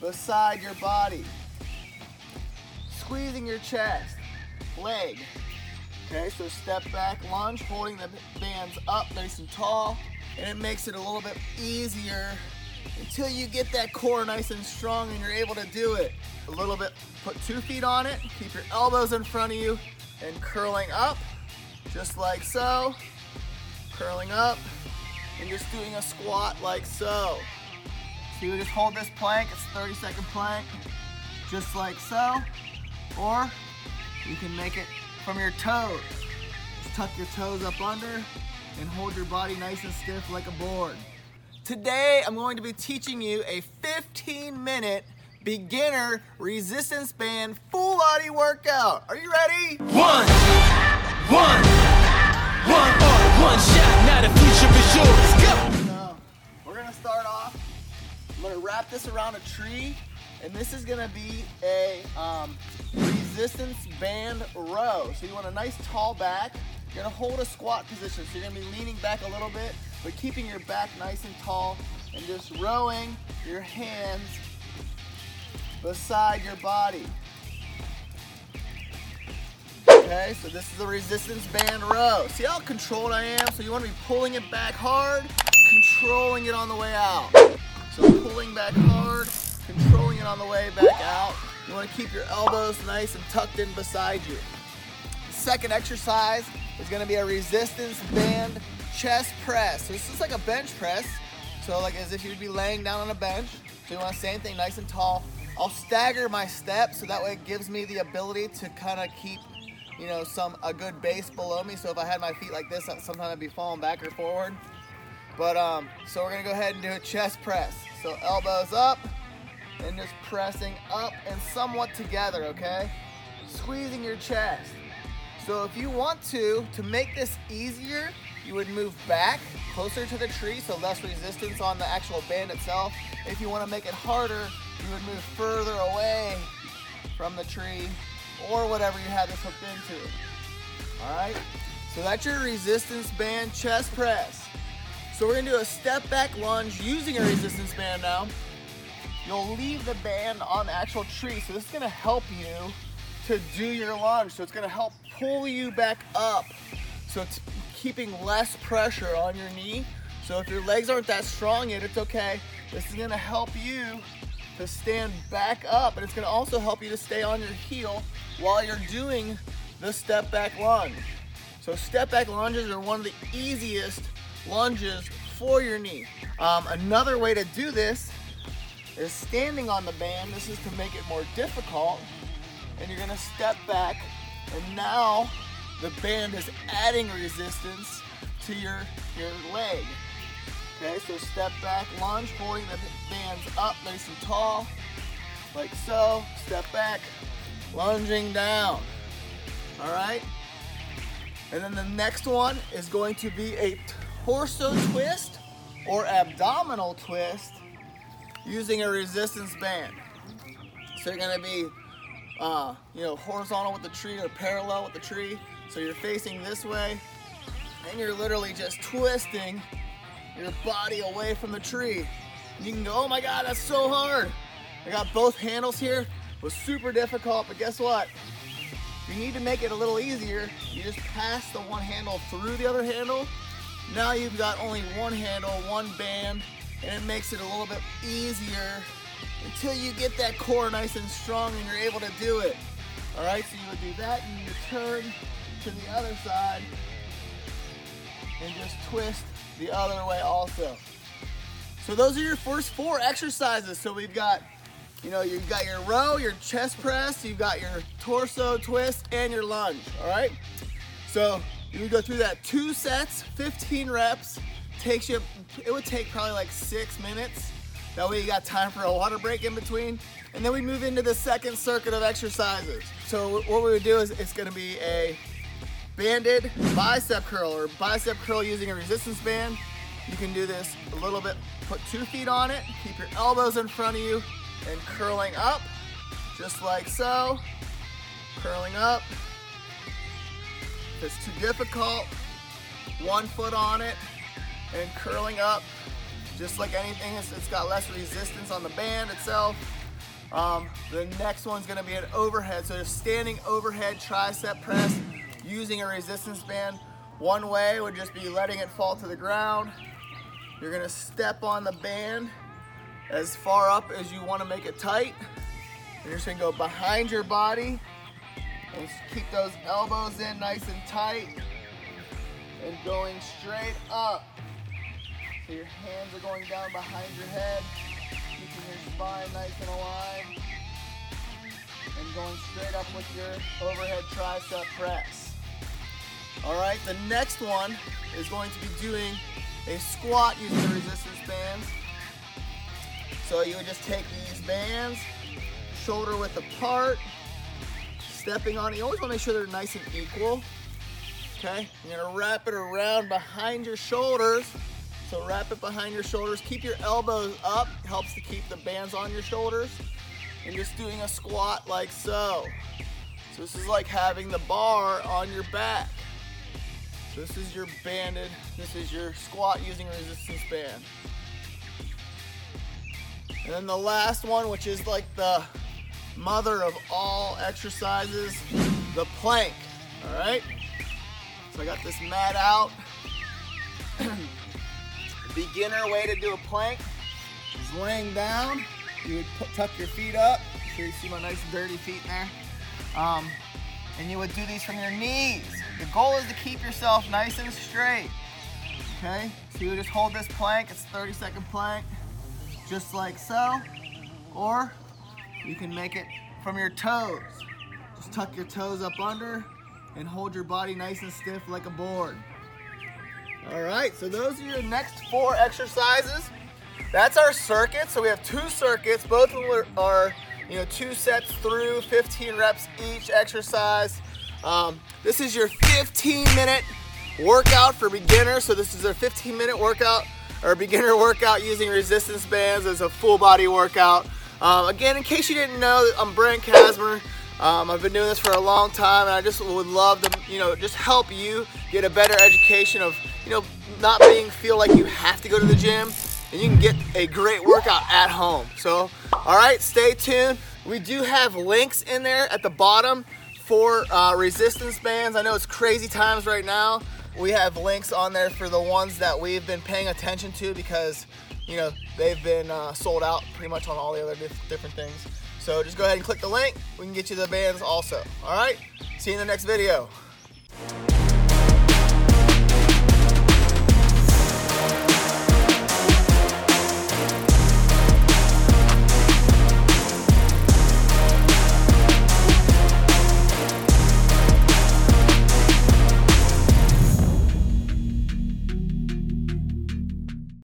beside your body. Squeezing your chest, leg. Okay, so step back lunge, holding the bands up nice and tall, and it makes it a little bit easier until you get that core nice and strong and you're able to do it. A little bit, put two feet on it, keep your elbows in front of you, and curling up, just like so. Curling up, and just doing a squat like so. So you just hold this plank, it's 30 second plank, just like so. Or you can make it from your toes. Just tuck your toes up under and hold your body nice and stiff like a board. Today I'm going to be teaching you a 15 minute beginner resistance band full body workout. Are you ready? One, one, one, uh, one shot. Now the future is yours. Gonna wrap this around a tree, and this is gonna be a um, resistance band row. So you want a nice tall back. You're gonna hold a squat position. So you're gonna be leaning back a little bit, but keeping your back nice and tall, and just rowing your hands beside your body. Okay, so this is the resistance band row. See how controlled I am? So you want to be pulling it back hard, controlling it on the way out. So pulling back hard, controlling it on the way back out. You want to keep your elbows nice and tucked in beside you. Second exercise is to be a resistance band chest press. So this is like a bench press. So like as if you'd be laying down on a bench. So you want the same thing, nice and tall. I'll stagger my steps so that way it gives me the ability to kind of keep, you know, some a good base below me. So if I had my feet like this, sometimes I'd be falling back or forward. But um, so we're gonna go ahead and do a chest press. So elbows up and just pressing up and somewhat together, okay? Squeezing your chest. So if you want to, to make this easier, you would move back closer to the tree, so less resistance on the actual band itself. If you want to make it harder, you would move further away from the tree or whatever you have this hooked into. All right, so that's your resistance band chest press. So we're gonna do a step back lunge using a resistance band now. You'll leave the band on the actual tree, so this is gonna help you to do your lunge. So it's gonna help pull you back up. So it's keeping less pressure on your knee. So if your legs aren't that strong yet, it's okay. This is gonna help you to stand back up, and it's gonna also help you to stay on your heel while you're doing the step back lunge. So step back lunges are one of the easiest lunges for your knee. Um, another way to do this is standing on the band. This is to make it more difficult. And you're gonna step back, and now the band is adding resistance to your, your leg. Okay, so step back lunge, holding the bands up nice and tall, like so. Step back, lunging down. All right? And then the next one is going to be a torso twist or abdominal twist using a resistance band. So you're gonna be, uh, you know, horizontal with the tree or parallel with the tree. So you're facing this way, and you're literally just twisting your body away from the tree. You can go, oh my God, that's so hard. I got both handles here. It was super difficult, but guess what? You need to make it a little easier. You just pass the one handle through the other handle. Now you've got only one handle, one band, and it makes it a little bit easier until you get that core nice and strong and you're able to do it. All right, so you would do that and you turn to the other side and just twist the other way also. So those are your first four exercises. So we've got, you know, you've got your row, your chest press, you've got your torso twist, and your lunge. All right. So you go through that two sets, 15 reps. Takes you, it would take probably like six minutes. That way you got time for a water break in between. And then we move into the second circuit of exercises. So what we would do is it's gonna be a banded bicep curl or bicep curl using a resistance band. You can do this a little bit, put two feet on it, keep your elbows in front of you, and curling up, just like so. Curling up. If it's too difficult, one foot on it, and curling up. Just like anything, it's, it's got less resistance on the band itself. Um, the next one's gonna be an overhead. So just standing overhead tricep press using a resistance band. One way would just be letting it fall to the ground. You're gonna step on the band as far up as you wanna make it tight. And you're just gonna go behind your body keep those elbows in nice and tight and going straight up. So your hands are going down behind your head, keeping your spine nice and aligned, and going straight up with your overhead tricep press. All right, the next one is going to be doing a squat using the resistance bands. So you would just take these bands, shoulder width apart, stepping on. You always want to make sure they're nice and equal. Okay, you're gonna wrap it around behind your shoulders. So wrap it behind your shoulders. Keep your elbows up. Helps to keep the bands on your shoulders. And just doing a squat like so. So this is like having the bar on your back. So this is your banded, this is your squat using a resistance band. And then the last one, which is like the mother of all exercises, the plank. All right. So I got this mat out. Beginner way to do a plank is laying down. You would tuck your feet up. You see my nice dirty feet there. Um, and you would do these from your knees. The goal is to keep yourself nice and straight. Okay, so you would just hold this plank. It's 30 second plank, just like so. Or you can make it from your toes. Just tuck your toes up under and hold your body nice and stiff like a board. All right, so those are your next four exercises. That's our circuit. So we have two circuits. Both are, are you know, two sets through 15 reps each exercise. Um, this is your 15 minute workout for beginners. So this is a 15 minute workout or beginner workout using resistance bands as a full body workout. Um, again, in case you didn't know, I'm Brent Casmer. Um, I've been doing this for a long time, and I just would love to, you know, just help you get a better education of, you know, not being feel like you have to go to the gym, and you can get a great workout at home. So, all right, stay tuned. We do have links in there at the bottom for uh, resistance bands. I know it's crazy times right now. We have links on there for the ones that we've been paying attention to because, you know, they've been uh, sold out pretty much on all the other dif- different things. So just go ahead and click the link. We can get you the bands also. All right. See you in the next video.